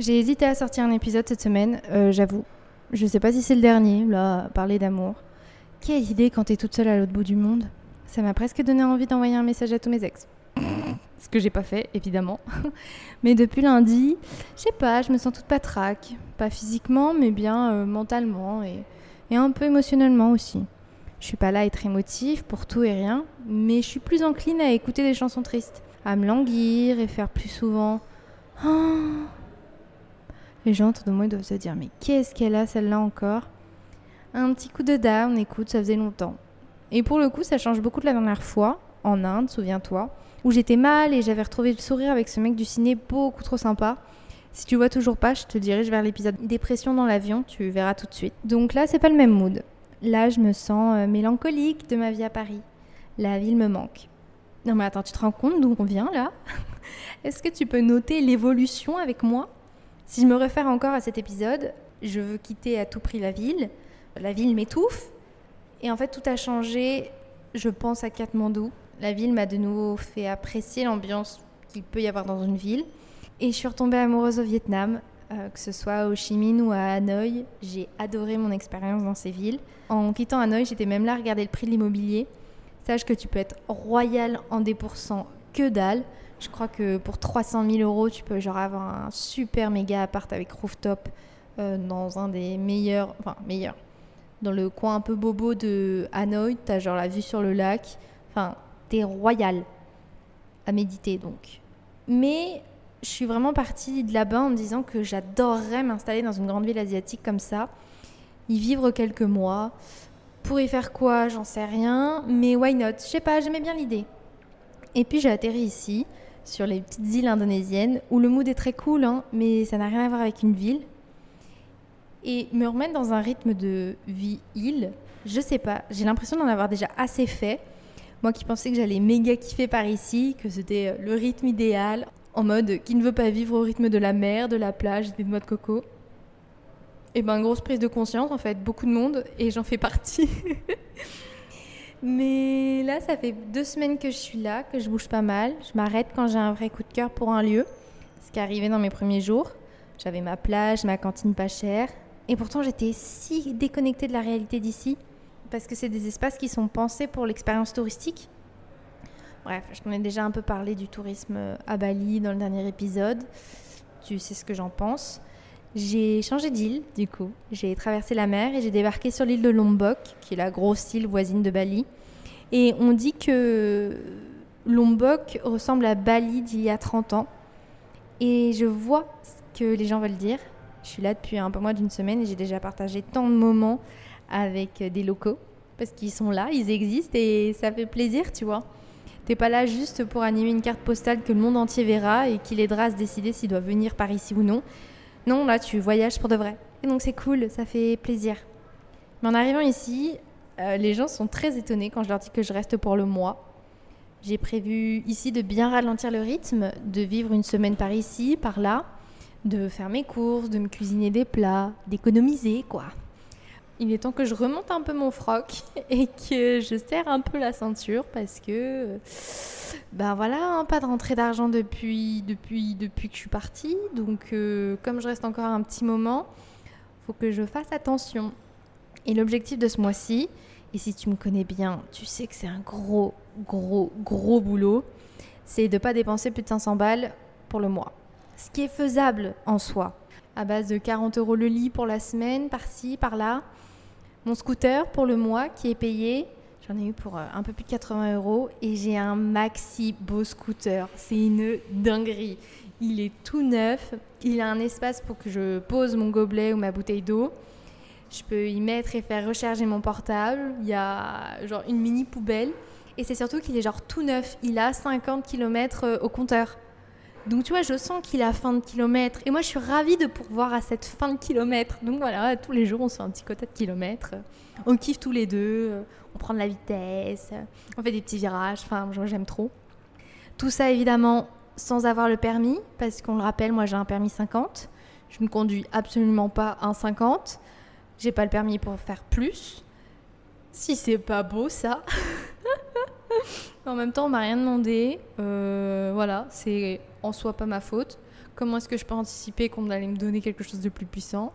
J'ai hésité à sortir un épisode cette semaine, euh, j'avoue. Je sais pas si c'est le dernier, là, parler d'amour. Quelle idée quand t'es toute seule à l'autre bout du monde. Ça m'a presque donné envie d'envoyer un message à tous mes ex. Ce que j'ai pas fait, évidemment. mais depuis lundi, je sais pas, je me sens toute patraque. Pas physiquement, mais bien euh, mentalement et, un peu émotionnellement aussi. Je suis pas là à être émotive pour tout et rien, mais je suis plus encline à écouter des chansons tristes, à me languir et faire plus souvent. Oh les gens autour de moi doivent se dire mais qu'est-ce qu'elle a celle-là encore? Un petit coup de down, écoute, ça faisait longtemps. Et pour le coup, ça change beaucoup de la dernière fois, en Inde, souviens-toi, où j'étais mal et j'avais retrouvé le sourire avec ce mec du ciné beaucoup trop sympa. Si tu vois toujours pas, je te dirige vers l'épisode dépression dans l'avion, tu verras tout de suite. Donc là, c'est pas le même mood. Là, je me sens euh, mélancolique de ma vie à Paris. La ville me manque. Non mais attends, tu te rends compte d'où on vient là? Est-ce que tu peux noter l'évolution avec moi? Si je me réfère encore à cet épisode, je veux quitter à tout prix la ville. La ville m'étouffe. Et en fait, tout a changé, je pense, à Katmandou. La ville m'a de nouveau fait apprécier l'ambiance qu'il peut y avoir dans une ville. Et je suis retombée amoureuse au Vietnam, euh, que ce soit à Ho Chi Minh ou à Hanoï. J'ai adoré mon expérience dans ces villes. En quittant Hanoï, j'étais même là à regarder le prix de l'immobilier. Sache que tu peux être royal en débourssant que dalle. Je crois que pour 300 000 euros, tu peux genre avoir un super méga appart avec rooftop euh, dans un des meilleurs, enfin meilleurs, dans le coin un peu bobo de Hanoï. T'as genre la vue sur le lac. Enfin, t'es royal à méditer donc. Mais je suis vraiment partie de là-bas en me disant que j'adorerais m'installer dans une grande ville asiatique comme ça, y vivre quelques mois. Pour y faire quoi, j'en sais rien, mais why not? Je sais pas, j'aimais bien l'idée. Et puis j'ai atterri ici sur les petites îles indonésiennes où le mood est très cool, hein, mais ça n'a rien à voir avec une ville. Et me remettre dans un rythme de vie île, je sais pas, j'ai l'impression d'en avoir déjà assez fait. Moi qui pensais que j'allais méga kiffer par ici, que c'était euh, le rythme idéal, en mode qui ne veut pas vivre au rythme de la mer, de la plage, des noix de coco. Et ben grosse prise de conscience en fait, beaucoup de monde et j'en fais partie. Mais là, ça fait deux semaines que je suis là, que je bouge pas mal. Je m'arrête quand j'ai un vrai coup de cœur pour un lieu, ce qui est arrivé dans mes premiers jours. J'avais ma plage, ma cantine pas chère. Et pourtant, j'étais si déconnectée de la réalité d'ici, parce que c'est des espaces qui sont pensés pour l'expérience touristique. Bref, je t'en ai déjà un peu parlé du tourisme à Bali dans le dernier épisode. Tu sais ce que j'en pense. J'ai changé d'île, du coup. J'ai traversé la mer et j'ai débarqué sur l'île de Lombok, qui est la grosse île voisine de Bali. Et on dit que Lombok ressemble à Bali d'il y a 30 ans. Et je vois ce que les gens veulent dire. Je suis là depuis un peu moins d'une semaine et j'ai déjà partagé tant de moments avec des locaux. Parce qu'ils sont là, ils existent et ça fait plaisir, tu vois. T'es pas là juste pour animer une carte postale que le monde entier verra et qui l'aidera à se décider s'il doit venir par ici ou non. Non, là, tu voyages pour de vrai. Et donc, c'est cool, ça fait plaisir. Mais en arrivant ici, euh, les gens sont très étonnés quand je leur dis que je reste pour le mois. J'ai prévu ici de bien ralentir le rythme, de vivre une semaine par ici, par là, de faire mes courses, de me cuisiner des plats, d'économiser, quoi il est temps que je remonte un peu mon froc et que je serre un peu la ceinture parce que ben voilà, hein, pas de rentrée d'argent depuis, depuis, depuis que je suis partie. Donc euh, comme je reste encore un petit moment, faut que je fasse attention. Et l'objectif de ce mois-ci, et si tu me connais bien, tu sais que c'est un gros, gros, gros boulot, c'est de ne pas dépenser plus de 500 balles pour le mois. Ce qui est faisable en soi. À base de 40 euros le lit pour la semaine, par-ci, par-là. Mon scooter pour le mois qui est payé, j'en ai eu pour euh, un peu plus de 80 euros et j'ai un maxi beau scooter. C'est une dinguerie. Il est tout neuf, il a un espace pour que je pose mon gobelet ou ma bouteille d'eau. Je peux y mettre et faire recharger mon portable. Il y a genre une mini poubelle. Et c'est surtout qu'il est genre tout neuf. Il a 50 km euh, au compteur. Donc tu vois, je sens qu'il a fin de kilomètre. Et moi, je suis ravie de pourvoir à cette fin de kilomètre. Donc voilà, tous les jours, on se fait un petit quota de kilomètres. On kiffe tous les deux. On prend de la vitesse. On fait des petits virages. Enfin, j'aime trop. Tout ça, évidemment, sans avoir le permis. Parce qu'on le rappelle, moi, j'ai un permis 50. Je ne conduis absolument pas un 50. J'ai pas le permis pour faire plus. Si c'est pas beau, ça. en même temps, on m'a rien demandé. Euh, voilà, c'est en soi pas ma faute. Comment est-ce que je peux anticiper qu'on allait me donner quelque chose de plus puissant?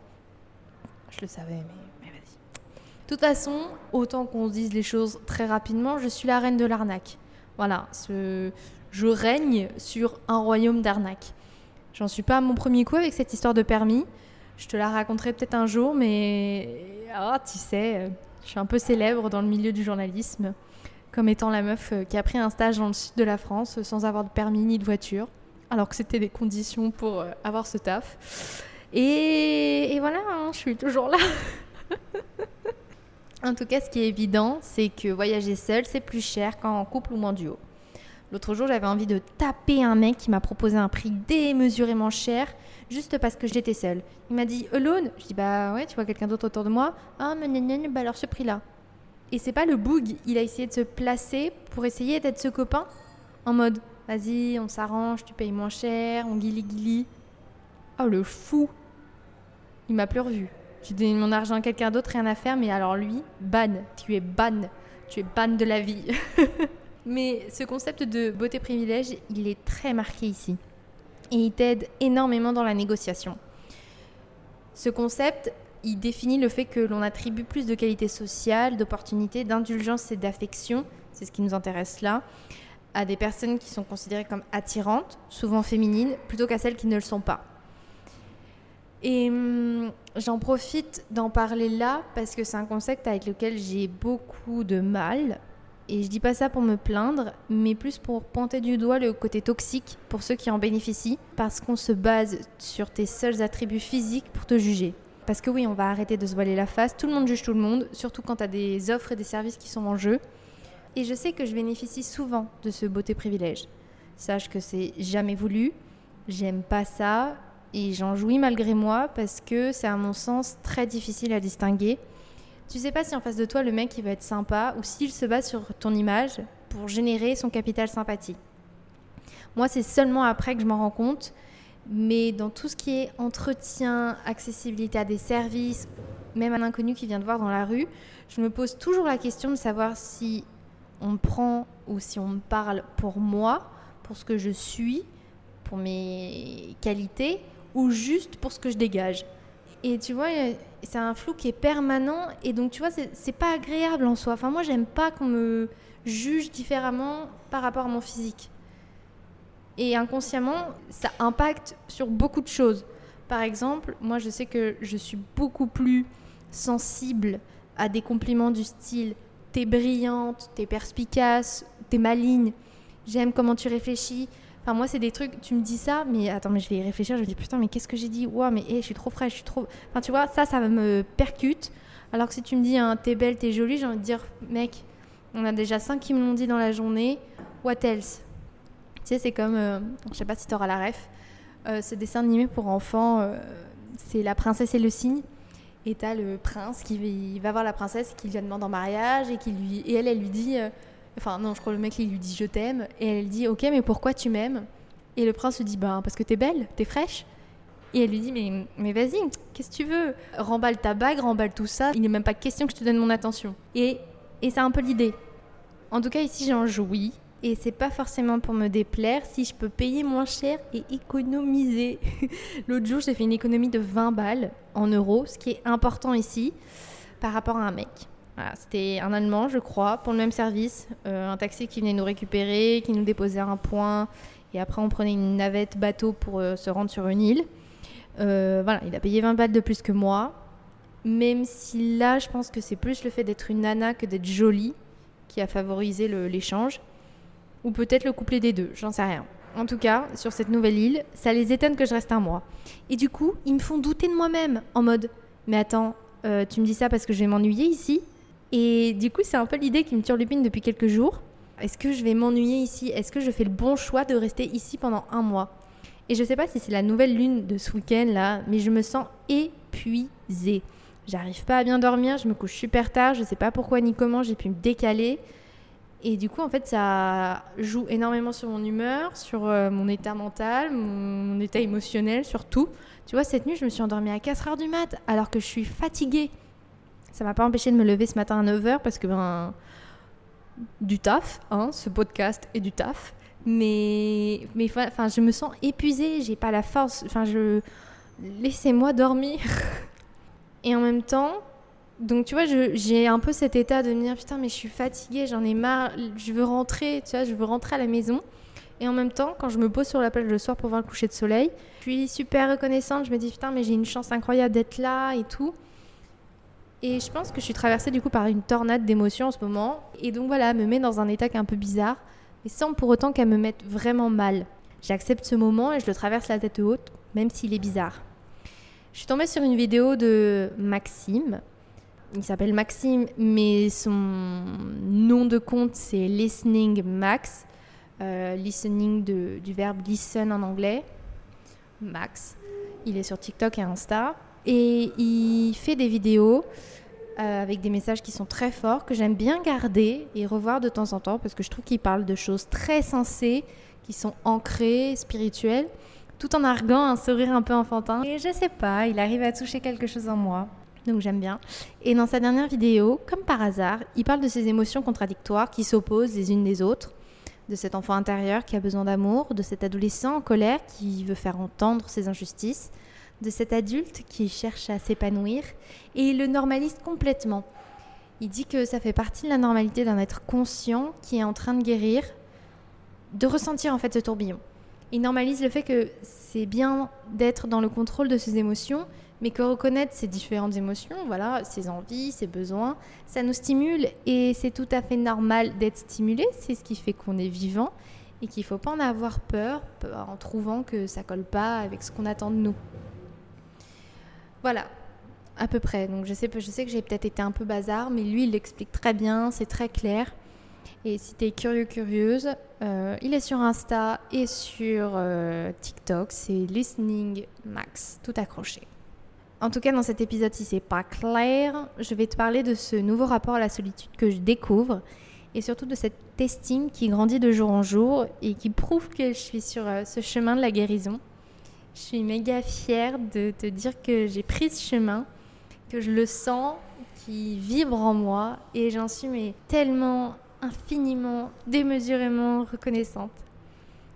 Je le savais, mais, vas-y. De toute façon, autant qu'on se dise les choses très rapidement, je suis la reine de l'arnaque. Voilà, je règne sur un royaume d'arnaque. J'en suis pas à mon premier coup avec cette histoire de permis. Je te la raconterai peut-être un jour, mais ah, tu sais, je suis un peu célèbre dans le milieu du journalisme, comme étant la meuf qui a pris un stage dans le sud de la France sans avoir de permis ni de voiture, alors que c'était des conditions pour avoir ce taf. Et, voilà, hein, je suis toujours là. en tout cas, ce qui est évident, c'est que voyager seul, c'est plus cher qu'en couple ou en duo. L'autre jour, j'avais envie de taper un mec qui m'a proposé un prix démesurément cher juste parce que j'étais seule. Il m'a dit Alone? Je dis Bah ouais, tu vois quelqu'un d'autre autour de moi. Ah, mais bah alors ce prix-là. Et c'est pas le boug, il a essayé de se placer pour essayer d'être ce copain en mode Vas-y, on s'arrange, tu payes moins cher, on guili guili. Oh le fou Il m'a plus revu. J'ai donné mon argent à quelqu'un d'autre, rien à faire, mais alors lui, ban, tu es ban, tu es ban de la vie. mais ce concept de beauté privilège, il est très marqué ici et il t'aide énormément dans la négociation. Ce concept, il définit le fait que l'on attribue plus de qualité sociale, d'opportunités, d'indulgence et d'affection, c'est ce qui nous intéresse là, à des personnes qui sont considérées comme attirantes, souvent féminines, plutôt qu'à celles qui ne le sont pas. Et hum, j'en profite d'en parler là parce que c'est un concept avec lequel j'ai beaucoup de mal et je dis pas ça pour me plaindre, mais plus pour pointer du doigt le côté toxique pour ceux qui en bénéficient, parce qu'on se base sur tes seuls attributs physiques pour te juger. Parce que oui, on va arrêter de se voiler la face, tout le monde juge tout le monde, surtout quand tu as des offres et des services qui sont en jeu. Et je sais que je bénéficie souvent de ce beauté privilège. Sache que c'est jamais voulu, j'aime pas ça, et j'en jouis malgré moi parce que c'est à mon sens très difficile à distinguer tu sais pas si en face de toi le mec il va être sympa ou s'il se base sur ton image pour générer son capital sympathie. Moi, c'est seulement après que je m'en rends compte, mais dans tout ce qui est entretien, accessibilité à des services, même un inconnu qui vient te voir dans la rue, je me pose toujours la question de savoir si on me prend ou si on me parle pour moi, pour ce que je suis, pour mes qualités, ou juste pour ce que je dégage. Et tu vois, c'est un flou qui est permanent. Et donc, tu vois, c'est pas agréable en soi. Enfin, moi, j'aime pas qu'on me juge différemment par rapport à mon physique. Et inconsciemment, ça impacte sur beaucoup de choses. Par exemple, moi, je sais que je suis beaucoup plus sensible à des compliments du style t'es brillante, t'es perspicace, t'es maligne, j'aime comment tu réfléchis. Enfin, moi, c'est des trucs, tu me dis ça, mais attends, mais je vais y réfléchir. Je me dis, putain, mais qu'est-ce que j'ai dit? Ouah, mais je suis trop fraîche, je suis trop. Enfin, tu vois, ça, ça me percute. Alors que si tu me dis, hein, t'es belle, t'es jolie, j'ai envie de dire, mec, on a déjà cinq qui me l'ont dit dans la journée. What else? Tu sais, c'est comme, euh, je sais pas si t'auras la ref, euh, ce dessin animé pour enfants, euh, c'est La princesse et le cygne. Et t'as le prince qui va, voir la princesse qui lui demande en mariage et, qui lui, et elle, elle lui dit Enfin, non, je crois le mec, lui dit je t'aime. Et elle dit ok, mais pourquoi tu m'aimes? Et le prince lui dit ben, parce que t'es belle, t'es fraîche. Et elle lui dit mais, mais vas-y, qu'est-ce que tu veux? Remballe ta bague, remballe tout ça. Il n'est même pas question que je te donne mon attention. Et, et c'est un peu l'idée. En tout cas, ici, j'en jouis. Et c'est pas forcément pour me déplaire si je peux payer moins cher et économiser. L'autre jour, j'ai fait une économie de 20 balles en euros, ce qui est important ici par rapport à un mec. C'était un Allemand, je crois, pour le même service. Euh, un taxi qui venait nous récupérer, qui nous déposait à un point. Et après, on prenait une navette bateau pour euh, se rendre sur une île. Euh, voilà, il a payé 20 balles de plus que moi. Même si là, je pense que c'est plus le fait d'être une nana que d'être jolie qui a favorisé l'échange. Ou peut-être le couplet des deux, j'en sais rien. En tout cas, sur cette nouvelle île, ça les étonne que je reste un mois. Et du coup, ils me font douter de moi-même, en mode, mais attends, tu me dis ça parce que je vais m'ennuyer ici? Et du coup, c'est un peu l'idée qui me turlupine depuis quelques jours. Est-ce que je vais m'ennuyer ici? Est-ce que je fais le bon choix de rester ici pendant un mois? Et je sais pas si c'est la nouvelle lune de ce week-end là, mais je me sens épuisée. J'arrive pas à bien dormir, je me couche super tard, je sais pas pourquoi ni comment j'ai pu me décaler. Et du coup, en fait, ça joue énormément sur mon humeur, sur euh, mon état mental, mon, état émotionnel, sur tout. Tu vois, cette nuit, je me suis endormie à 4 heures du mat alors que je suis fatiguée. Ça m'a pas empêché de me lever ce matin à 9h parce que ben, du taf, hein, ce podcast est du taf. Mais, mais enfin, je me sens épuisée, j'ai pas la force. Enfin, je. Laissez-moi dormir. Et en même temps, donc tu vois, j'ai un peu cet état de me dire putain, mais je suis fatiguée, j'en ai marre, je veux rentrer, tu vois, je veux rentrer à la maison. Et en même temps, quand je me pose sur la plage le soir pour voir le coucher de soleil, je suis super reconnaissante, je me dis putain, mais j'ai une chance incroyable d'être là et tout. Et je pense que je suis traversée du coup par une tornade d'émotions en ce moment. Et donc voilà, elle me met dans un état qui est un peu bizarre, mais sans pour autant qu'elle me mette vraiment mal. J'accepte ce moment et je le traverse la tête haute, même s'il est bizarre. Je suis tombée sur une vidéo de Maxime. Il s'appelle Maxime, mais son nom de compte c'est Listening Max. Euh, listening du verbe listen en anglais. Max. Il est sur TikTok et Insta. Et il fait des vidéos euh, avec des messages qui sont très forts, que j'aime bien garder et revoir de temps en temps, parce que je trouve qu'il parle de choses très sensées, qui sont ancrées, spirituelles, tout en arguant un sourire un peu enfantin. Et je sais pas, il arrive à toucher quelque chose en moi. Donc j'aime bien. Et dans sa dernière vidéo, comme par hasard, il parle de ces émotions contradictoires qui s'opposent les unes des autres, de cet enfant intérieur qui a besoin d'amour, de cet adolescent en colère qui veut faire entendre ses injustices, de cet adulte qui cherche à s'épanouir et il le normalise complètement. Il dit que ça fait partie de la normalité d'un être conscient qui est en train de guérir, de ressentir en fait ce tourbillon. Il normalise le fait que c'est bien d'être dans le contrôle de ses émotions, mais que reconnaître ces différentes émotions, voilà, ses envies, ses besoins, ça nous stimule et c'est tout à fait normal d'être stimulé, c'est ce qui fait qu'on est vivant et qu'il ne faut pas en avoir peur en trouvant que ça colle pas avec ce qu'on attend de nous. Voilà, à peu près. Donc je sais, que j'ai peut-être été un peu bazar, mais lui, il l'explique très bien, c'est très clair. Et si tu es curieux, curieuse, euh, il est sur Insta et sur euh, TikTok, c'est Listening Max, tout accroché. En tout cas, dans cet épisode, si c'est pas clair, je vais te parler de ce nouveau rapport à la solitude que je découvre et surtout de cette estime qui grandit de jour en jour et qui prouve que je suis sur euh, ce chemin de la guérison. Je suis méga fière de te dire que j'ai pris ce chemin, que je le sens, qui vibre en moi et j'en suis mais tellement infiniment, démesurément reconnaissante.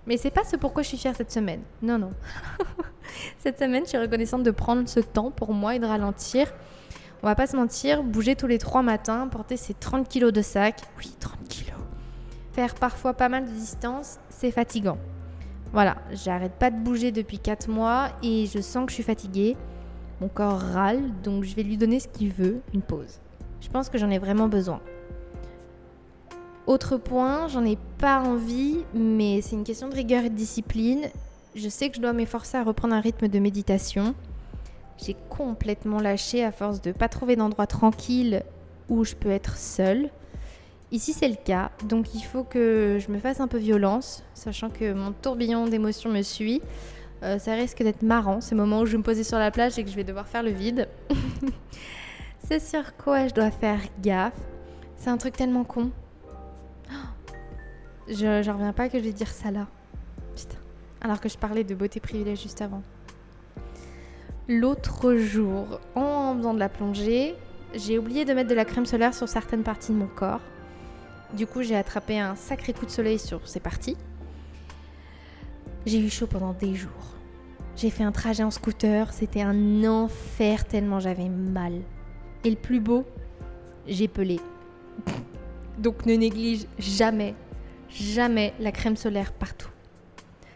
Mais c'est pas ce pourquoi je suis fière cette semaine. Non, non. cette semaine, je suis reconnaissante de prendre ce temps pour moi et de ralentir. On va pas se mentir, bouger tous les trois matins, porter ces 30 kilos de sac, oui, 30 kilos, faire parfois pas mal de distance, c'est fatigant. Voilà, j'arrête pas de bouger depuis 4 mois et je sens que je suis fatiguée. Mon corps râle, donc je vais lui donner ce qu'il veut, une pause. Je pense que j'en ai vraiment besoin. Autre point, j'en ai pas envie, mais c'est une question de rigueur et de discipline. Je sais que je dois m'efforcer à reprendre un rythme de méditation. J'ai complètement lâché à force de pas trouver d'endroit tranquille où je peux être seule. Ici, c'est le cas, donc il faut que je me fasse un peu violence, sachant que mon tourbillon d'émotions me suit. Euh, ça risque d'être marrant, ce moment où je me poser sur la plage et que je vais devoir faire le vide. c'est sur quoi je dois faire gaffe. C'est un truc tellement con. Je, je reviens pas que je vais dire ça là. Putain. Alors que je parlais de beauté privilège juste avant. L'autre jour, en faisant de la plongée, j'ai oublié de mettre de la crème solaire sur certaines parties de mon corps. Du coup, j'ai attrapé un sacré coup de soleil sur ces parties. J'ai eu chaud pendant des jours. J'ai fait un trajet en scooter, c'était un enfer tellement j'avais mal. Et le plus beau, j'ai pelé. Donc ne néglige jamais, jamais la crème solaire partout.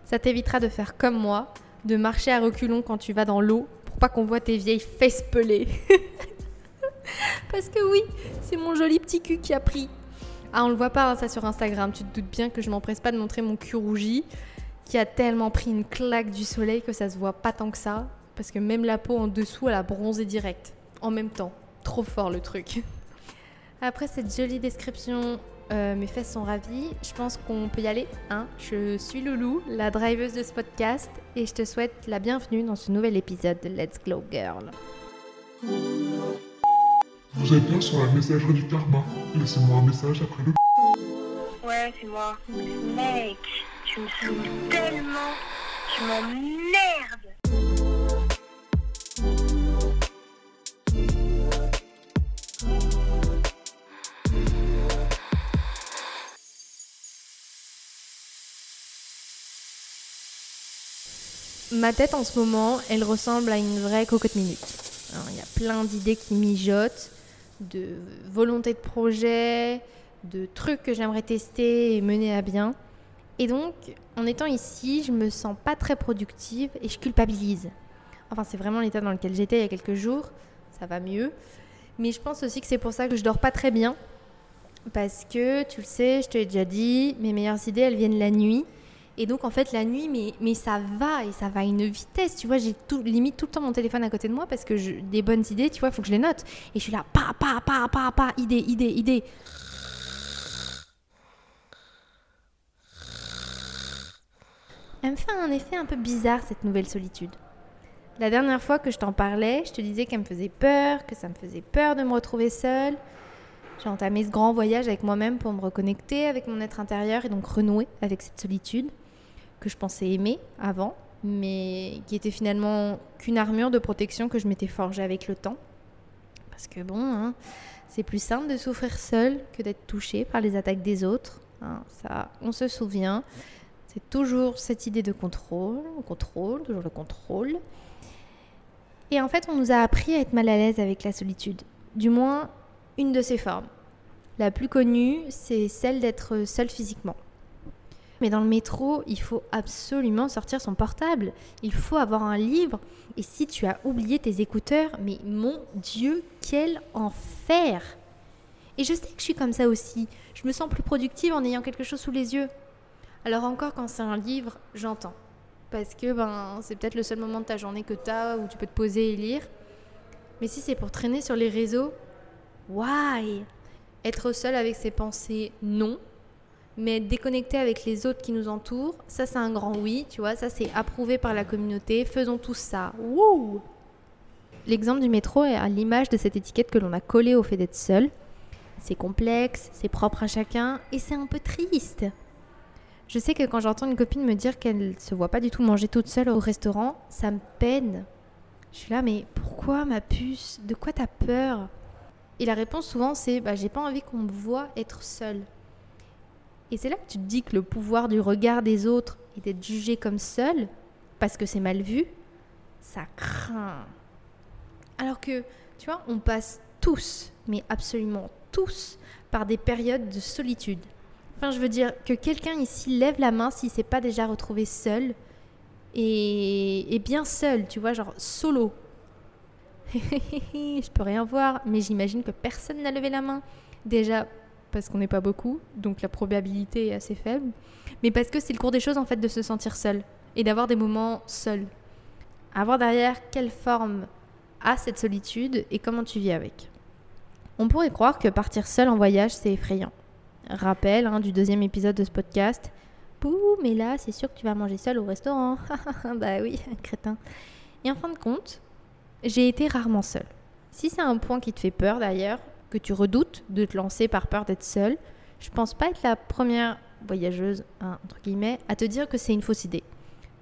Ça t'évitera de faire comme moi, de marcher à reculons quand tu vas dans l'eau pour pas qu'on voit tes vieilles fesses pelées. Parce que oui, c'est mon joli petit cul qui a pris ah, on le voit pas hein, ça sur Instagram. Tu te doutes bien que je m'empresse pas de montrer mon cul rougi qui a tellement pris une claque du soleil que ça se voit pas tant que ça. Parce que même la peau en dessous, elle a bronzé direct. En même temps. Trop fort le truc. Après cette jolie description, euh, mes fesses sont ravies. Je pense qu'on peut y aller. Hein je suis Loulou, la driveuse de ce podcast, et je te souhaite la bienvenue dans ce nouvel épisode de Let's Glow Girl. Vous êtes bien sur la messagerie du karma. Laissez-moi un message après le. Ouais, c'est moi. Mec, tu me saoules tellement. Tu m'emmerdes. Ma tête en ce moment, elle ressemble à une vraie cocotte minute. Il y a plein d'idées qui mijotent, de volonté de projet, de trucs que j'aimerais tester et mener à bien. Et donc, en étant ici, je me sens pas très productive et je culpabilise. Enfin, c'est vraiment l'état dans lequel j'étais il y a quelques jours. Ça va mieux. Mais je pense aussi que c'est pour ça que je dors pas très bien. Parce que, tu le sais, je te l'ai déjà dit, mes meilleures idées, elles viennent la nuit. Et donc, en fait, la nuit, mais, mais ça va et ça va à une vitesse. Tu vois, j'ai limite tout le temps mon téléphone à côté de moi parce que des bonnes idées, tu vois, il faut que je les note. Et je suis là, pa, pa, pa, pa, pa, idée, idée, idée. Elle me fait un effet un peu bizarre, cette nouvelle solitude. La dernière fois que je t'en parlais, je te disais qu'elle me faisait peur, que ça me faisait peur de me retrouver seule. J'ai entamé ce grand voyage avec moi-même pour me reconnecter avec mon être intérieur et donc renouer avec cette solitude que je pensais aimer avant, mais qui était finalement qu'une armure de protection que je m'étais forgée avec le temps. Parce que bon, hein, c'est plus simple de souffrir seul que d'être touché par les attaques des autres. hein, ça, on se souvient. C'est toujours cette idée de contrôle, contrôle, toujours le contrôle. Et en fait, on nous a appris à être mal à l'aise avec la solitude. Du moins, une de ses formes. La plus connue, c'est celle d'être seul physiquement. Mais dans le métro, il faut absolument sortir son portable. Il faut avoir un livre. Et si tu as oublié tes écouteurs, mais mon Dieu, quel enfer Et je sais que je suis comme ça aussi. Je me sens plus productive en ayant quelque chose sous les yeux. Alors encore quand c'est un livre, j'entends. Parce que ben, c'est peut-être le seul moment de ta journée que tu as où tu peux te poser et lire. Mais si c'est pour traîner sur les réseaux, why? Être seul avec ses pensées, non. Mais être déconnecté avec les autres qui nous entourent, ça c'est un grand oui, tu vois, ça c'est approuvé par la communauté, faisons tous ça. Wouh L'exemple du métro est à l'image de cette étiquette que l'on a collée au fait d'être seul. C'est complexe, c'est propre à chacun et c'est un peu triste. Je sais que quand j'entends une copine me dire qu'elle se voit pas du tout manger toute seule au restaurant, ça me peine. Je suis là, mais pourquoi ma puce? De quoi t'as peur? Et la réponse souvent c'est bah, j'ai pas envie qu'on me voit être seule. Et c'est là que tu te dis que le pouvoir du regard des autres et d'être jugé comme seul, parce que c'est mal vu, ça craint. Alors que, tu vois, on passe tous, mais absolument tous, par des périodes de solitude. Enfin, je veux dire que quelqu'un ici lève la main s'il s'est pas déjà retrouvé seul. Et, et bien seul, tu vois, genre solo. je peux rien voir, mais j'imagine que personne n'a levé la main. Déjà parce qu'on n'est pas beaucoup, donc la probabilité est assez faible. Mais parce que c'est le cours des choses en fait de se sentir seul et d'avoir des moments seuls. À voir derrière quelle forme a cette solitude et comment tu vis avec? On pourrait croire que partir seul en voyage c'est effrayant. Rappel hein, du deuxième épisode de ce podcast. Pouh, mais là, c'est sûr que tu vas manger seul au restaurant. bah oui, crétin. Et en fin de compte, j'ai été rarement seule. Si c'est un point qui te fait peur d'ailleurs, que tu redoutes de te lancer par peur d'être seule, je pense pas être la première voyageuse, hein, entre guillemets, à te dire que c'est une fausse idée.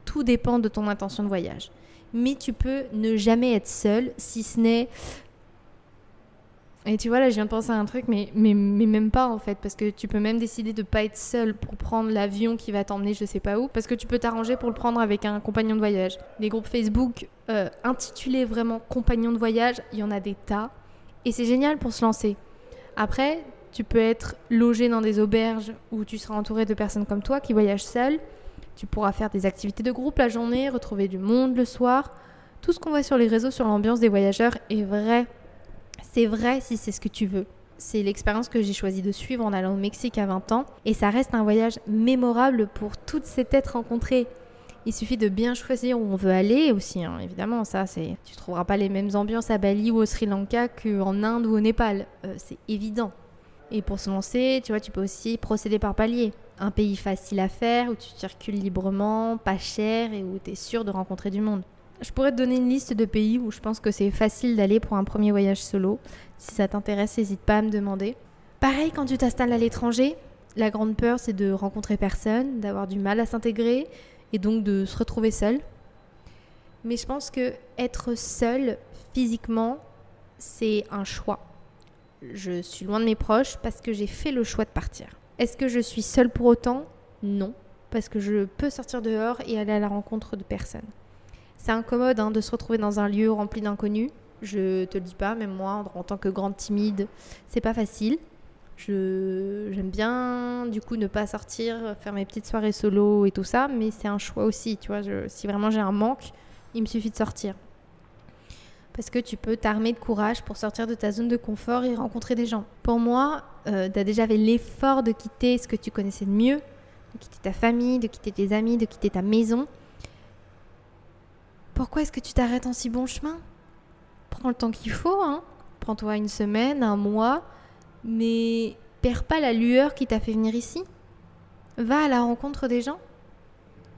Tout dépend de ton intention de voyage. Mais tu peux ne jamais être seule si ce n'est et tu vois, là, je viens de penser à un truc, mais, mais, mais même pas en fait, parce que tu peux même décider de pas être seul pour prendre l'avion qui va t'emmener je sais pas où, parce que tu peux t'arranger pour le prendre avec un compagnon de voyage. Les groupes Facebook euh, intitulés vraiment compagnon de voyage, il y en a des tas, et c'est génial pour se lancer. Après, tu peux être logé dans des auberges où tu seras entouré de personnes comme toi qui voyagent seules. Tu pourras faire des activités de groupe la journée, retrouver du monde le soir. Tout ce qu'on voit sur les réseaux sur l'ambiance des voyageurs est vrai c'est vrai si c'est ce que tu veux. C'est l'expérience que j'ai choisi de suivre en allant au Mexique à 20 ans et ça reste un voyage mémorable pour toutes ces têtes rencontrées. Il suffit de bien choisir où on veut aller aussi, hein, évidemment. Ça, c'est, tu trouveras pas les mêmes ambiances à Bali ou au Sri Lanka qu'en Inde ou au Népal. Euh, c'est évident. Et pour se lancer, tu vois, tu peux aussi procéder par palier. Un pays facile à faire où tu circules librement, pas cher et où tu es sûr de rencontrer du monde. Je pourrais te donner une liste de pays où je pense que c'est facile d'aller pour un premier voyage solo. Si ça t'intéresse, n'hésite pas à me demander. Pareil, quand tu t'installes à l'étranger, la grande peur, c'est de rencontrer personne, d'avoir du mal à s'intégrer et donc de se retrouver seul. Mais je pense que être seul physiquement, c'est un choix. Je suis loin de mes proches parce que j'ai fait le choix de partir. Est-ce que je suis seule pour autant? Non, parce que je peux sortir dehors et aller à la rencontre de personnes. C'est incommode hein, de se retrouver dans un lieu rempli d'inconnus. Je te le dis pas, même moi, en tant que grande timide, c'est pas facile. J'aime bien du coup ne pas sortir, faire mes petites soirées solo et tout ça, mais c'est un choix aussi, tu vois. si vraiment j'ai un manque, il me suffit de sortir. Parce que tu peux t'armer de courage pour sortir de ta zone de confort et rencontrer des gens. Pour moi, euh, tu as déjà fait l'effort de quitter ce que tu connaissais de mieux, de quitter ta famille, de quitter tes amis, de quitter ta maison. Pourquoi est-ce que tu t'arrêtes en si bon chemin? Prends le temps qu'il faut, hein. Prends-toi une semaine, un mois, mais perds pas la lueur qui t'a fait venir ici. Va à la rencontre des gens.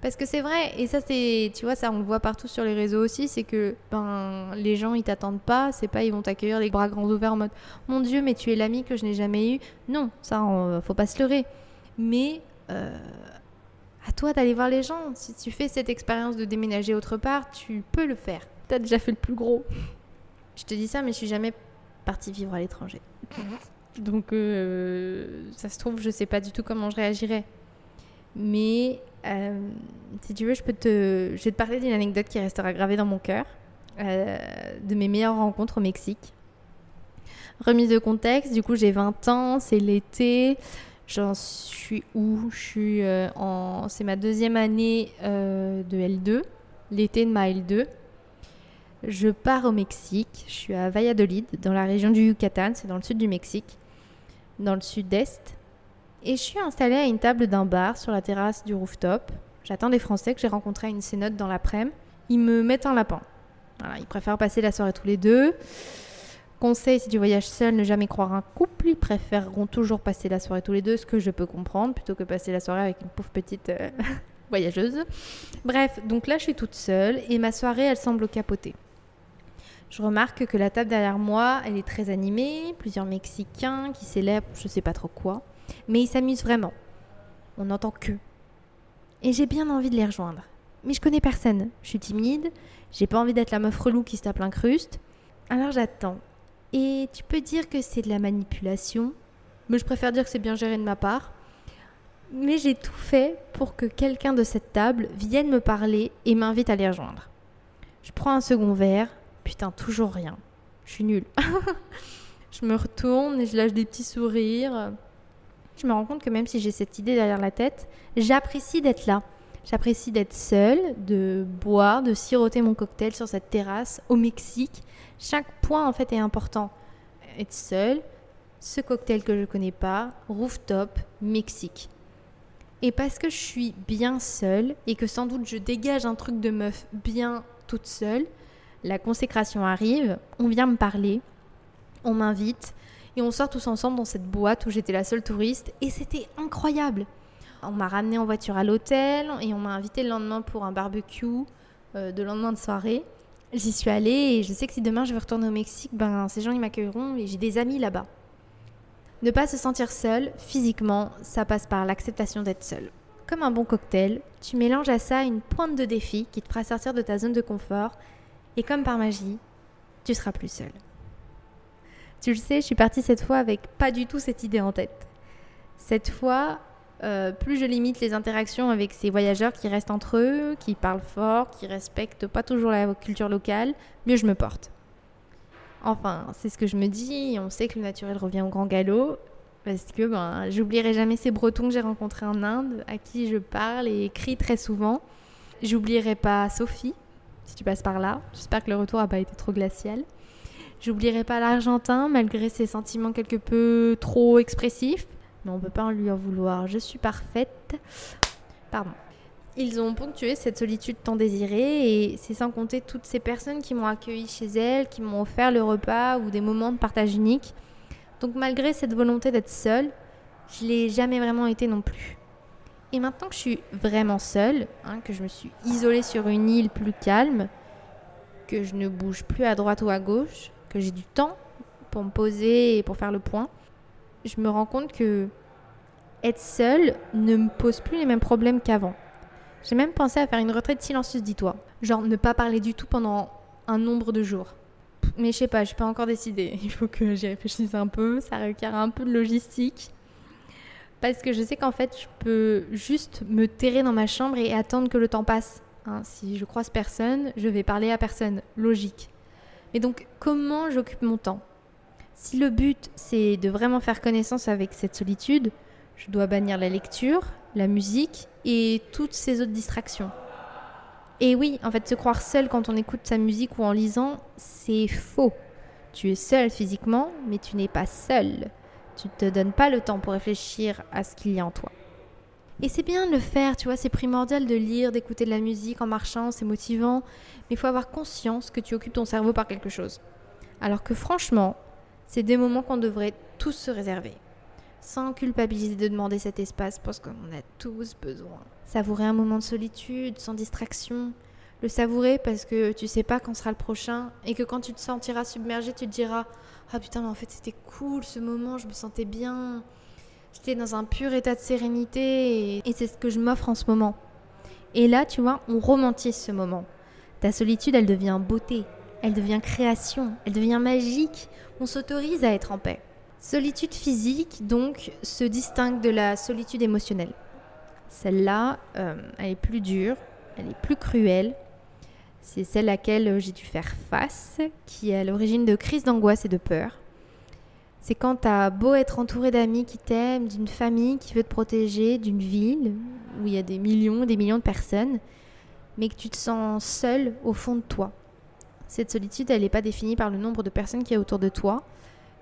Parce que c'est vrai, et ça c'est, tu vois, ça on le voit partout sur les réseaux aussi, c'est que ben les gens ils t'attendent pas, c'est pas ils vont t'accueillir les bras grands ouverts en mode mon Dieu mais tu es l'ami que je n'ai jamais eu. Non, ça on- faut pas se leurrer. Mais euh, à toi d'aller voir les gens. Si tu fais cette expérience de déménager autre part, tu peux le faire. T'as déjà fait le plus gros. Je te dis ça, mais je suis jamais partie vivre à l'étranger. Donc euh, ça se trouve, je sais pas du tout comment je réagirais. Mais euh, si tu veux, je peux te, je vais te parler d'une anecdote qui restera gravée dans mon cœur, euh, de mes meilleures rencontres au Mexique. Remise de contexte, du coup j'ai 20 ans, c'est l'été, j'en suis où? Je suis en, c'est ma deuxième année de L2, l'été de ma L2. Je pars au Mexique, je suis à Valladolid, dans la région du Yucatan, c'est dans le sud du Mexique, dans le sud-est. Et je suis installée à une table d'un bar sur la terrasse du rooftop. J'attends des Français que j'ai rencontrés à une cénote dans l'après-midi. Ils me mettent un lapin. Ils préfèrent passer la soirée tous les deux. Conseil, si tu voyages seul, ne jamais croire un couple. Ils préféreront toujours passer la soirée tous les deux, ce que je peux comprendre, plutôt que passer la soirée avec une pauvre petite euh, voyageuse. Bref, donc là, je suis toute seule et ma soirée, elle semble capoter. Je remarque que la table derrière moi, elle est très animée, plusieurs Mexicains qui célèbrent je sais pas trop quoi, mais ils s'amusent vraiment. On n'entend que. Et j'ai bien envie de les rejoindre. Mais je connais personne, je suis timide, j'ai pas envie d'être la meuf relou qui se tape l'incruste. Alors j'attends. Et tu peux dire que c'est de la manipulation, mais je préfère dire que c'est bien géré de ma part. Mais j'ai tout fait pour que quelqu'un de cette table vienne me parler et m'invite à les rejoindre. Je prends un second verre, putain, toujours rien. Je suis nulle. je me retourne et je lâche des petits sourires. Je me rends compte que même si j'ai cette idée derrière la tête, j'apprécie d'être là. J'apprécie d'être seule, de boire, de siroter mon cocktail sur cette terrasse au Mexique. Chaque point en fait est important. Être seule, ce cocktail que je connais pas, rooftop, Mexique. Et parce que je suis bien seule et que sans doute je dégage un truc de meuf bien toute seule, la consécration arrive, on vient me parler, on m'invite et on sort tous ensemble dans cette boîte où j'étais la seule touriste et c'était incroyable. On m'a ramené en voiture à l'hôtel et on m'a invité le lendemain pour un barbecue euh, de lendemain de soirée. J'y suis allée et je sais que si demain je veux retourner au Mexique, ben ces gens ils m'accueilleront et j'ai des amis là-bas. Ne pas se sentir seul, physiquement, ça passe par l'acceptation d'être seul. Comme un bon cocktail, tu mélanges à ça une pointe de défi qui te fera sortir de ta zone de confort et comme par magie, tu seras plus seul. Tu le sais, je suis partie cette fois avec pas du tout cette idée en tête. Cette fois, euh, plus je limite les interactions avec ces voyageurs qui restent entre eux, qui parlent fort, qui respectent pas toujours la culture locale, mieux je me porte. Enfin, c'est ce que je me dis, on sait que le naturel revient au grand galop, parce que ben, j'oublierai jamais ces Bretons que j'ai rencontrés en Inde, à qui je parle et écris très souvent. J'oublierai pas Sophie, si tu passes par là. J'espère que le retour n'a pas été trop glacial. J'oublierai pas l'Argentin, malgré ses sentiments quelque peu trop expressifs. Mais on peut pas en lui en vouloir. Je suis parfaite. Pardon. Ils ont ponctué cette solitude tant désirée et c'est sans compter toutes ces personnes qui m'ont accueilli chez elles, qui m'ont offert le repas ou des moments de partage unique. Donc malgré cette volonté d'être seule, je l'ai jamais vraiment été non plus. Et maintenant que je suis vraiment seule, hein, que je me suis isolée sur une île plus calme, que je ne bouge plus à droite ou à gauche, que j'ai du temps pour me poser et pour faire le point, je me rends compte que être seule ne me pose plus les mêmes problèmes qu'avant. J'ai même pensé à faire une retraite silencieuse, dis-toi. Genre ne pas parler du tout pendant un nombre de jours. Mais je sais pas, je suis pas encore décidée. Il faut que j'y réfléchisse un peu. Ça requiert un peu de logistique. Parce que je sais qu'en fait, je peux juste me terrer dans ma chambre et attendre que le temps passe. Hein, si je croise personne, je vais parler à personne. Logique. Mais donc, comment j'occupe mon temps? Si le but, c'est de vraiment faire connaissance avec cette solitude, je dois bannir la lecture, la musique et toutes ces autres distractions. Et oui, en fait, se croire seul quand on écoute sa musique ou en lisant, c'est faux. Tu es seul physiquement, mais tu n'es pas seul. Tu ne te donnes pas le temps pour réfléchir à ce qu'il y a en toi. Et c'est bien de le faire, tu vois, c'est primordial de lire, d'écouter de la musique en marchant, c'est motivant, mais il faut avoir conscience que tu occupes ton cerveau par quelque chose. Alors que franchement, c'est des moments qu'on devrait tous se réserver sans culpabiliser de demander cet espace parce qu'on a tous besoin. Savourer un moment de solitude, sans distraction. Le savourer parce que tu sais pas quand sera le prochain et que quand tu te sentiras submergé, tu te diras Ah putain, mais en fait c'était cool ce moment, je me sentais bien. J'étais dans un pur état de sérénité et, c'est ce que je m'offre en ce moment. Et là, tu vois, on romantise ce moment. Ta solitude, elle devient beauté, elle devient création, elle devient magique. On s'autorise à être en paix. Solitude physique, donc, se distingue de la solitude émotionnelle. Celle-là, euh, elle est plus dure, elle est plus cruelle. C'est celle à laquelle j'ai dû faire face, qui est à l'origine de crises d'angoisse et de peur. C'est quand tu as beau être entouré d'amis qui t'aiment, d'une famille qui veut te protéger, d'une ville où il y a des millions, des millions de personnes, mais que tu te sens seul au fond de toi. Cette solitude, elle n'est pas définie par le nombre de personnes qui est autour de toi,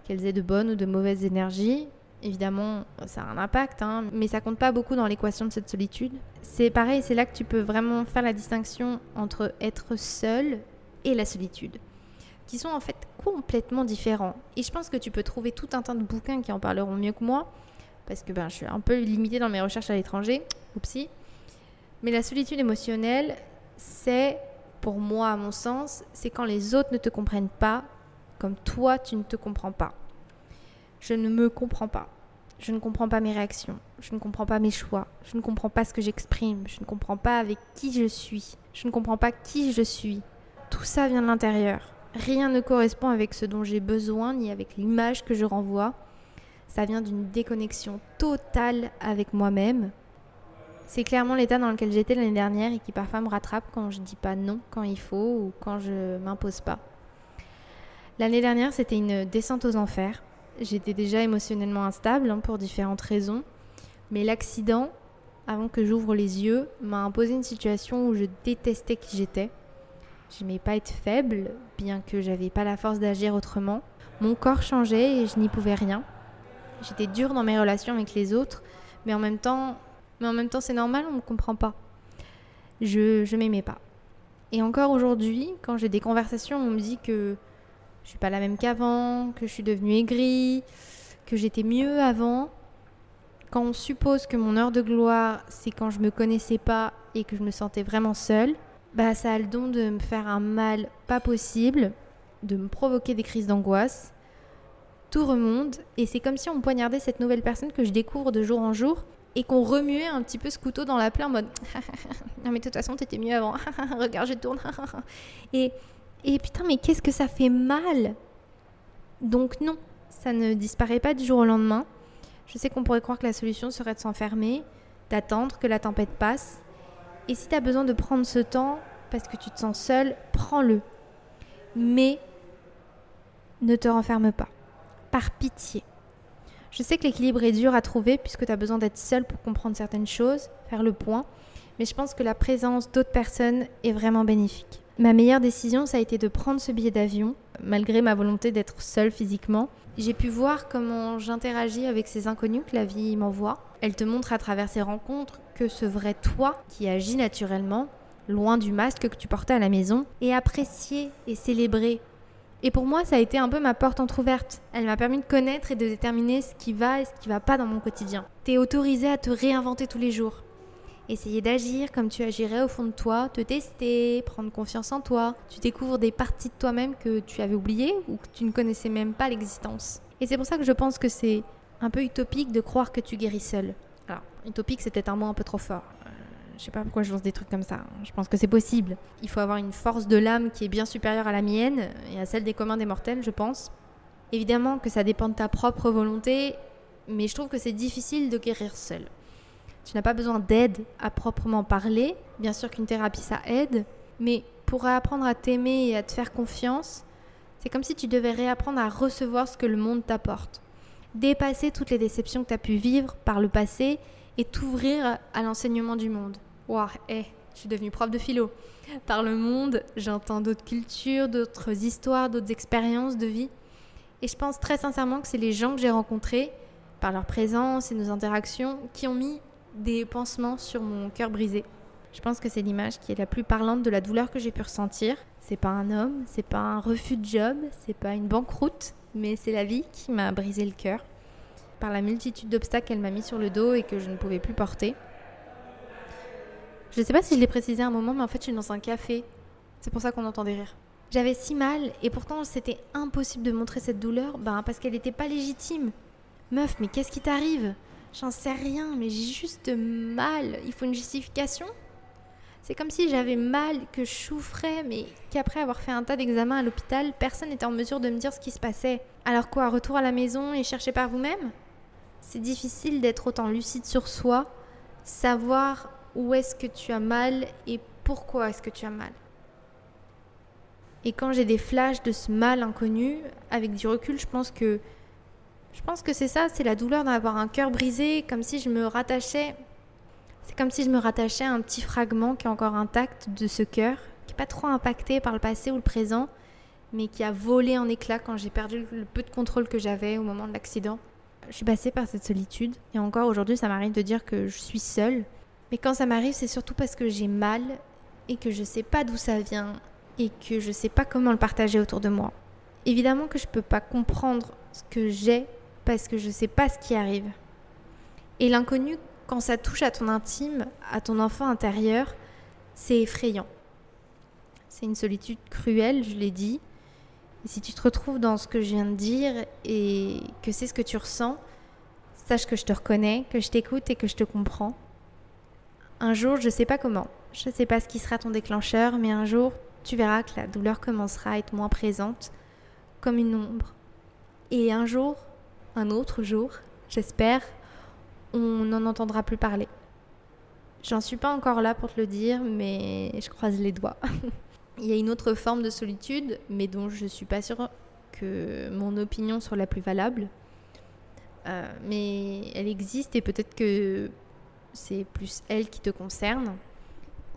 qu'elles aient de bonnes ou de mauvaises énergies. Évidemment, ça a un impact, hein, mais ça compte pas beaucoup dans l'équation de cette solitude. C'est pareil, c'est là que tu peux vraiment faire la distinction entre être seul et la solitude, qui sont en fait complètement différents. Et je pense que tu peux trouver tout un tas de bouquins qui en parleront mieux que moi, parce que ben, je suis un peu limitée dans mes recherches à l'étranger. Oupsie. Mais la solitude émotionnelle, c'est, pour moi, à mon sens, c'est quand les autres ne te comprennent pas comme toi, tu ne te comprends pas. Je ne me comprends pas. Je ne comprends pas mes réactions. Je ne comprends pas mes choix. Je ne comprends pas ce que j'exprime. Je ne comprends pas avec qui je suis. Je ne comprends pas qui je suis. Tout ça vient de l'intérieur. Rien ne correspond avec ce dont j'ai besoin ni avec l'image que je renvoie. Ça vient d'une déconnexion totale avec moi-même. C'est clairement l'état dans lequel j'étais l'année dernière et qui parfois me rattrape quand je dis pas non quand il faut ou quand je m'impose pas. L'année dernière, c'était une descente aux enfers. J'étais déjà émotionnellement instable hein, pour différentes raisons, mais l'accident, avant que j'ouvre les yeux, m'a imposé une situation où je détestais qui j'étais. J'aimais pas être faible, bien que j'avais pas la force d'agir autrement. Mon corps changeait et je n'y pouvais rien. J'étais dure dans mes relations avec les autres, mais en même temps, mais en même temps, c'est normal, on ne comprend pas. Je, je m'aimais pas. Et encore aujourd'hui, quand j'ai des conversations, on me dit que je suis pas la même qu'avant, que je suis devenue aigrie, que j'étais mieux avant. Quand on suppose que mon heure de gloire, c'est quand je me connaissais pas et que je me sentais vraiment seule, bah ça a le don de me faire un mal pas possible, de me provoquer des crises d'angoisse. Tout remonte et c'est comme si on poignardait cette nouvelle personne que je découvre de jour en jour et qu'on remuait un petit peu ce couteau dans la plaie en mode non mais de toute façon t'étais mieux avant regarde je tourne et et putain, mais qu'est-ce que ça fait mal Donc non, ça ne disparaît pas du jour au lendemain. Je sais qu'on pourrait croire que la solution serait de s'enfermer, d'attendre que la tempête passe. Et si tu as besoin de prendre ce temps parce que tu te sens seul, prends-le. Mais ne te renferme pas. Par pitié. Je sais que l'équilibre est dur à trouver puisque tu as besoin d'être seul pour comprendre certaines choses, faire le point. Mais je pense que la présence d'autres personnes est vraiment bénéfique. Ma meilleure décision, ça a été de prendre ce billet d'avion, malgré ma volonté d'être seule physiquement. J'ai pu voir comment j'interagis avec ces inconnus que la vie m'envoie. Elle te montre à travers ces rencontres que ce vrai toi qui agit naturellement, loin du masque que tu portais à la maison, est apprécié et célébré. Et pour moi, ça a été un peu ma porte entr'ouverte. Elle m'a permis de connaître et de déterminer ce qui va et ce qui va pas dans mon quotidien. T'es autorisé à te réinventer tous les jours essayer d'agir comme tu agirais au fond de toi, te tester, prendre confiance en toi. Tu découvres des parties de toi-même que tu avais oubliées ou que tu ne connaissais même pas l'existence. Et c'est pour ça que je pense que c'est un peu utopique de croire que tu guéris seul. Alors, utopique, c'est peut-être un mot un peu trop fort. Euh, je sais pas pourquoi je lance des trucs comme ça. Je pense que c'est possible. Il faut avoir une force de l'âme qui est bien supérieure à la mienne et à celle des communs des mortels, je pense. Évidemment que ça dépend de ta propre volonté, mais je trouve que c'est difficile de guérir seul. Tu n'as pas besoin d'aide à proprement parler. Bien sûr qu'une thérapie, ça aide. Mais pour apprendre à t'aimer et à te faire confiance, c'est comme si tu devais réapprendre à recevoir ce que le monde t'apporte. Dépasser toutes les déceptions que tu as pu vivre par le passé et t'ouvrir à l'enseignement du monde. Waouh, hé, je suis devenue prof de philo. Par le monde, j'entends d'autres cultures, d'autres histoires, d'autres expériences de vie. Et je pense très sincèrement que c'est les gens que j'ai rencontrés, par leur présence et nos interactions, qui ont mis des pansements sur mon cœur brisé. Je pense que c'est l'image qui est la plus parlante de la douleur que j'ai pu ressentir. C'est pas un homme, c'est pas un refus de job, c'est pas une banqueroute, mais c'est la vie qui m'a brisé le cœur par la multitude d'obstacles qu'elle m'a mis sur le dos et que je ne pouvais plus porter. Je ne sais pas si je l'ai précisé à un moment, mais en fait, je suis dans un café. C'est pour ça qu'on entend des rires. J'avais si mal et pourtant c'était impossible de montrer cette douleur ben, parce qu'elle n'était pas légitime. Meuf, mais qu'est-ce qui t'arrive? J'en sais rien, mais j'ai juste mal. Il faut une justification C'est comme si j'avais mal, que je souffrais, mais qu'après avoir fait un tas d'examens à l'hôpital, personne n'était en mesure de me dire ce qui se passait. Alors quoi, retour à la maison et chercher par vous-même? C'est difficile d'être autant lucide sur soi, savoir où est-ce que tu as mal et pourquoi est-ce que tu as mal. Et quand j'ai des flashs de ce mal inconnu, avec du recul, je pense que je pense que c'est ça, c'est la douleur d'avoir un cœur brisé, comme si je me rattachais. C'est comme si je me rattachais à un petit fragment qui est encore intact de ce cœur, qui n'est pas trop impacté par le passé ou le présent, mais qui a volé en éclats quand j'ai perdu le peu de contrôle que j'avais au moment de l'accident. Je suis passée par cette solitude, et encore aujourd'hui, ça m'arrive de dire que je suis seule. Mais quand ça m'arrive, c'est surtout parce que j'ai mal et que je sais pas d'où ça vient et que je sais pas comment le partager autour de moi. Évidemment que je peux pas comprendre ce que j'ai parce que je sais pas ce qui arrive. Et l'inconnu, quand ça touche à ton intime, à ton enfant intérieur, c'est effrayant. C'est une solitude cruelle, je l'ai dit. Et si tu te retrouves dans ce que je viens de dire et que c'est ce que tu ressens, sache que je te reconnais, que je t'écoute et que je te comprends. Un jour, je ne sais pas comment, je ne sais pas ce qui sera ton déclencheur, mais un jour, tu verras que la douleur commencera à être moins présente, comme une ombre. Et un jour, un autre jour, j'espère, on n'en entendra plus parler. J'en suis pas encore là pour te le dire, mais je croise les doigts. Il y a une autre forme de solitude, mais dont je suis pas sûre que mon opinion soit la plus valable. Euh, mais elle existe et peut-être que c'est plus elle qui te concerne,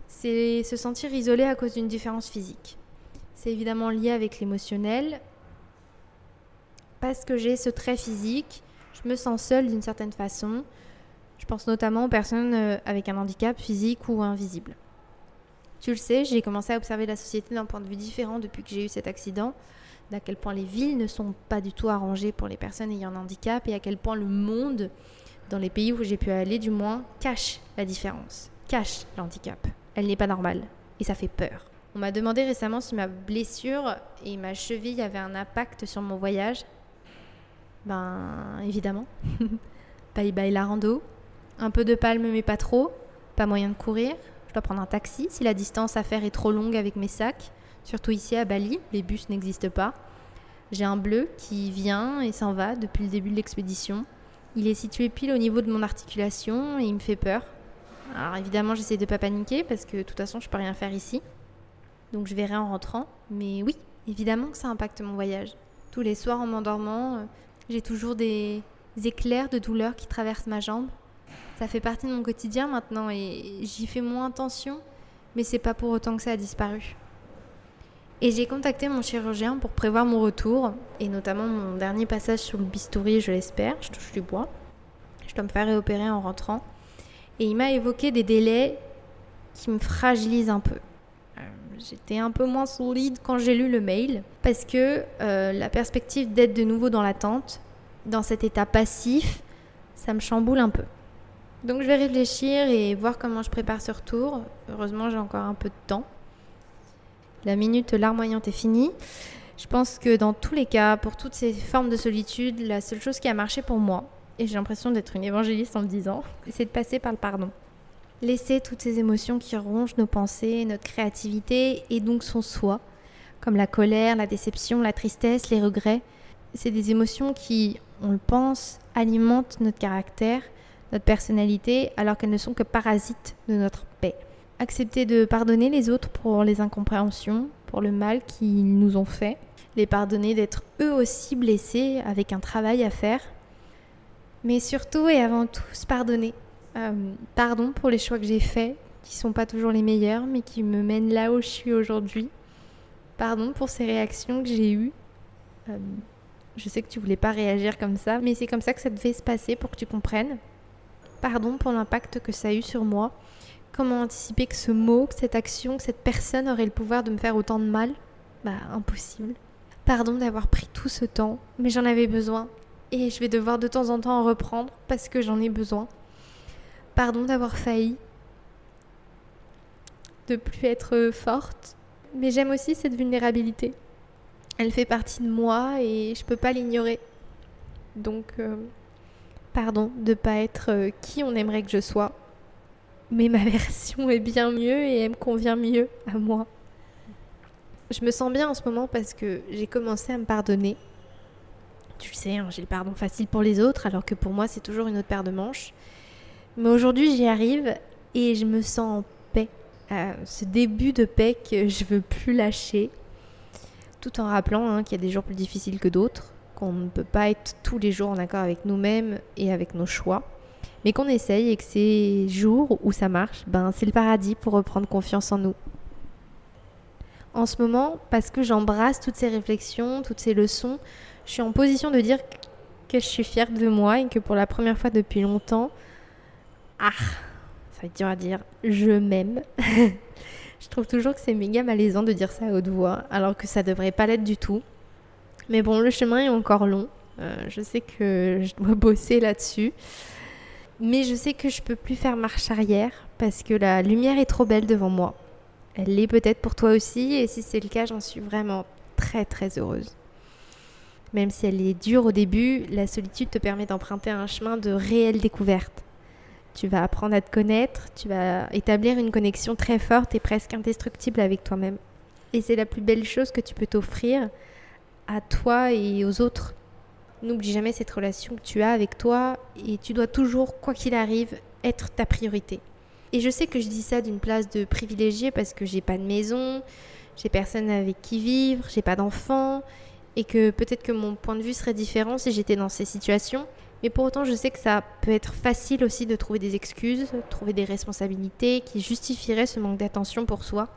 c'est se sentir isolé à cause d'une différence physique. C'est évidemment lié avec l'émotionnel. Parce que j'ai ce trait physique, je me sens seule d'une certaine façon. Je pense notamment aux personnes euh, avec un handicap physique ou invisible. Tu le sais, j'ai commencé à observer la société d'un point de vue différent depuis que j'ai eu cet accident, d'à quel point les villes ne sont pas du tout arrangées pour les personnes ayant un handicap et à quel point le monde dans les pays où j'ai pu aller du moins, cache la différence, cache l'handicap. Elle n'est pas normale et ça fait peur. On m'a demandé récemment si ma blessure et ma cheville avaient un impact sur mon voyage. Ben évidemment. bye bye la rando. Un peu de palme mais pas trop. Pas moyen de courir. Je dois prendre un taxi si la distance à faire est trop longue avec mes sacs. Surtout ici à Bali, les bus n'existent pas. J'ai un bleu qui vient et s'en va depuis le début de l'expédition. Il est situé pile au niveau de mon articulation et il me fait peur. Alors évidemment, j'essaie de pas paniquer parce que de toute façon, je peux rien faire ici. Donc je verrai en rentrant. Mais oui, évidemment que ça impacte mon voyage. Tous les soirs en m'endormant, euh, j'ai toujours des éclairs de douleur qui traversent ma jambe. Ça fait partie de mon quotidien maintenant et j'y fais moins attention, mais c'est pas pour autant que ça a disparu. Et j'ai contacté mon chirurgien pour prévoir mon retour, et notamment mon dernier passage sur le bistouri, je l'espère, je touche du bois. Je dois me faire réopérer en rentrant. Et il m'a évoqué des délais qui me fragilisent un peu. J'étais un peu moins solide quand j'ai lu le mail, parce que euh, la perspective d'être de nouveau dans l'attente, dans cet état passif, ça me chamboule un peu. Donc je vais réfléchir et voir comment je prépare ce retour. Heureusement, j'ai encore un peu de temps la minute larmoyante est finie. Je pense que dans tous les cas, pour toutes ces formes de solitude, la seule chose qui a marché pour moi, et j'ai l'impression d'être une évangéliste en le disant, c'est de passer par le pardon. Laisser toutes ces émotions qui rongent nos pensées, notre créativité et donc son soi, comme la colère, la déception, la tristesse, les regrets. C'est des émotions qui, on le pense, alimentent notre caractère, notre personnalité, alors qu'elles ne sont que parasites de notre paix. Accepter de pardonner les autres pour les incompréhensions, pour le mal qu'ils nous ont fait. Les pardonner d'être eux aussi blessés avec un travail à faire. Mais surtout et avant tout, se pardonner. Euh, pardon pour les choix que j'ai faits, qui sont pas toujours les meilleurs, mais qui me mènent là où je suis aujourd'hui. Pardon pour ces réactions que j'ai eues. Euh, je sais que tu voulais pas réagir comme ça, mais c'est comme ça que ça devait se passer pour que tu comprennes. Pardon pour l'impact que ça a eu sur moi. Comment anticiper que ce mot, que cette action, que cette personne aurait le pouvoir de me faire autant de mal? Bah, impossible. Pardon d'avoir pris tout ce temps, mais j'en avais besoin. Et je vais devoir de temps en temps en reprendre parce que j'en ai besoin. Pardon d'avoir failli. De plus être forte. Mais j'aime aussi cette vulnérabilité. Elle fait partie de moi et je peux pas l'ignorer. Donc, euh, pardon de pas être euh, qui on aimerait que je sois. Mais ma version est bien mieux et elle me convient mieux à moi. Je me sens bien en ce moment parce que j'ai commencé à me pardonner. Tu le sais, hein, j'ai le pardon facile pour les autres, alors que pour moi c'est toujours une autre paire de manches. Mais aujourd'hui j'y arrive et je me sens en paix. Euh, ce début de paix que je veux plus lâcher tout en rappelant hein, qu'il y a des jours plus difficiles que d'autres, qu'on ne peut pas être tous les jours en accord avec nous-mêmes et avec nos choix, mais qu'on essaye et que ces jours où ça marche, ben c'est le paradis pour reprendre confiance en nous. En ce moment, parce que j'embrasse toutes ces réflexions, toutes ces leçons, je suis en position de dire que je suis fière de moi et que pour la première fois depuis longtemps, ah, ça va être dur à dire, je m'aime. Je trouve toujours que c'est méga malaisant de dire ça à haute voix, alors que ça devrait pas l'être du tout. Mais bon, le chemin est encore long. Euh, je sais que je dois bosser là-dessus. Mais je sais que je peux plus faire marche arrière parce que la lumière est trop belle devant moi. Elle l'est peut-être pour toi aussi, et si c'est le cas, j'en suis vraiment très très heureuse. Même si elle est dure au début, la solitude te permet d'emprunter un chemin de réelle découverte. Tu vas apprendre à te connaître, tu vas établir une connexion très forte et presque indestructible avec toi-même. Et c'est la plus belle chose que tu peux t'offrir à toi et aux autres. N'oublie jamais cette relation que tu as avec toi et tu dois toujours, quoi qu'il arrive, être ta priorité. Et je sais que je dis ça d'une place de privilégié parce que j'ai pas de maison, j'ai personne avec qui vivre, j'ai pas d'enfant et que peut-être que mon point de vue serait différent si j'étais dans ces situations. Mais pour autant, je sais que ça peut être facile aussi de trouver des excuses, trouver des responsabilités qui justifieraient ce manque d'attention pour soi.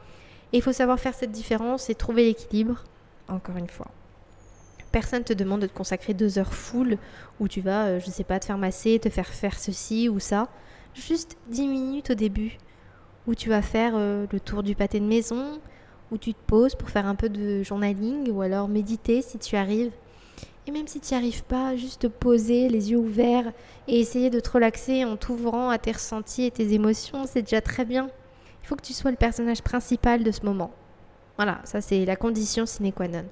Et il faut savoir faire cette différence et trouver l'équilibre, encore une fois. Personne ne te demande de te consacrer deux heures full où tu vas, euh, je ne sais pas, te faire masser, te faire faire ceci ou ça. Juste dix minutes au début où tu vas faire euh, le tour du pâté de maison, où tu te poses pour faire un peu de journaling ou alors méditer si tu arrives. Et même si tu n'y arrives pas, juste te poser les yeux ouverts et essayer de te relaxer en t'ouvrant à tes ressentis et tes émotions, c'est déjà très bien. Il faut que tu sois le personnage principal de ce moment. Voilà, ça c'est la condition sine qua non.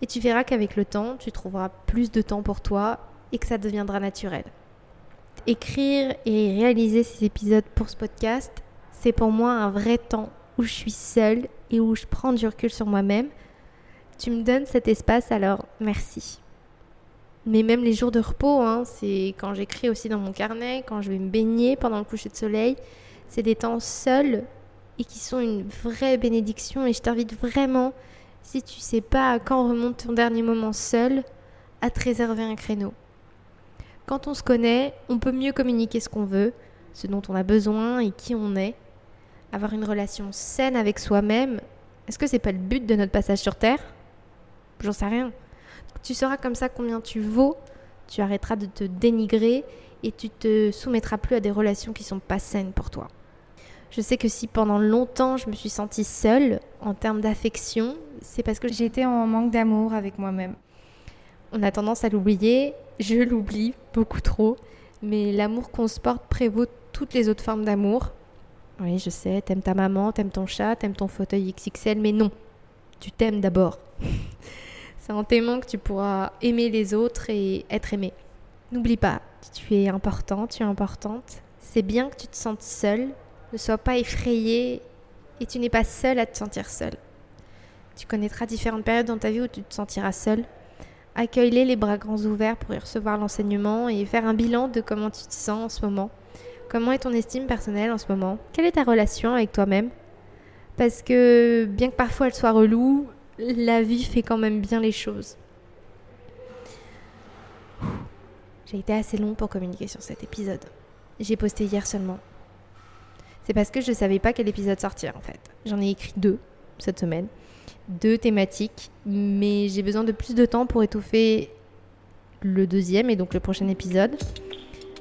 Et tu verras qu'avec le temps, tu trouveras plus de temps pour toi et que ça deviendra naturel. Écrire et réaliser ces épisodes pour ce podcast, c'est pour moi un vrai temps où je suis seule et où je prends du recul sur moi-même. Tu me donnes cet espace, alors merci. Mais même les jours de repos, hein, c'est quand j'écris aussi dans mon carnet, quand je vais me baigner pendant le coucher de soleil, c'est des temps seuls et qui sont une vraie bénédiction. Et je t'invite vraiment, si tu sais pas quand remonte ton dernier moment seul, à te réserver un créneau. Quand on se connaît, on peut mieux communiquer ce qu'on veut, ce dont on a besoin et qui on est. Avoir une relation saine avec soi-même, est-ce que c'est pas le but de notre passage sur Terre? J'en sais rien. Tu sauras comme ça combien tu vaux, tu arrêteras de te dénigrer et tu te soumettras plus à des relations qui sont pas saines pour toi. Je sais que si pendant longtemps je me suis sentie seule en termes d'affection, c'est parce que j'étais en manque d'amour avec moi-même. On a tendance à l'oublier, je l'oublie beaucoup trop, mais l'amour qu'on se porte prévaut toutes les autres formes d'amour. Oui, je sais, t'aimes ta maman, t'aimes ton chat, t'aimes ton fauteuil XXL, mais non, tu t'aimes d'abord. C'est en t'aimant que tu pourras aimer les autres et être aimé. N'oublie pas, tu es important, tu es importante. C'est bien que tu te sentes seule. Ne sois pas effrayée et tu n'es pas seule à te sentir seule. Tu connaîtras différentes périodes dans ta vie où tu te sentiras seule. Accueille-les les bras grands ouverts pour y recevoir l'enseignement et faire un bilan de comment tu te sens en ce moment. Comment est ton estime personnelle en ce moment? Quelle est ta relation avec toi-même? Parce que bien que parfois elle soit relou, la vie fait quand même bien les choses. J'ai été assez long pour communiquer sur cet épisode. J'ai posté hier seulement. C'est parce que je ne savais pas quel épisode sortir en fait. J'en ai écrit deux cette semaine. Deux thématiques, mais j'ai besoin de plus de temps pour étouffer le deuxième et donc le prochain épisode.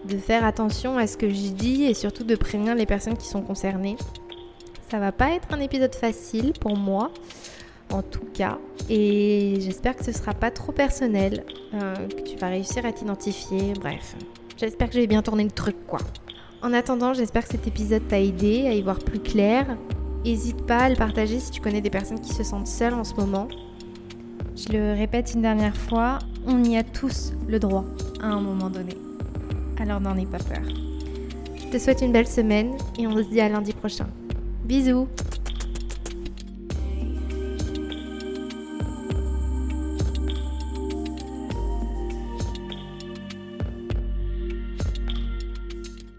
De faire attention à ce que je dis et surtout de prévenir les personnes qui sont concernées. Ça va pas être un épisode facile pour moi, en tout cas, et j'espère que ce sera pas trop personnel, euh, que tu vas réussir à t'identifier, bref. J'espère que j'ai bien tourné le truc, quoi. En attendant, j'espère que cet épisode t'a aidé à y voir plus clair. N'hésite pas à le partager si tu connais des personnes qui se sentent seules en ce moment. Je le répète une dernière fois, on y a tous le droit à un moment donné. Alors n'en aie pas peur. Je te souhaite une belle semaine et on se dit à lundi prochain. Bisous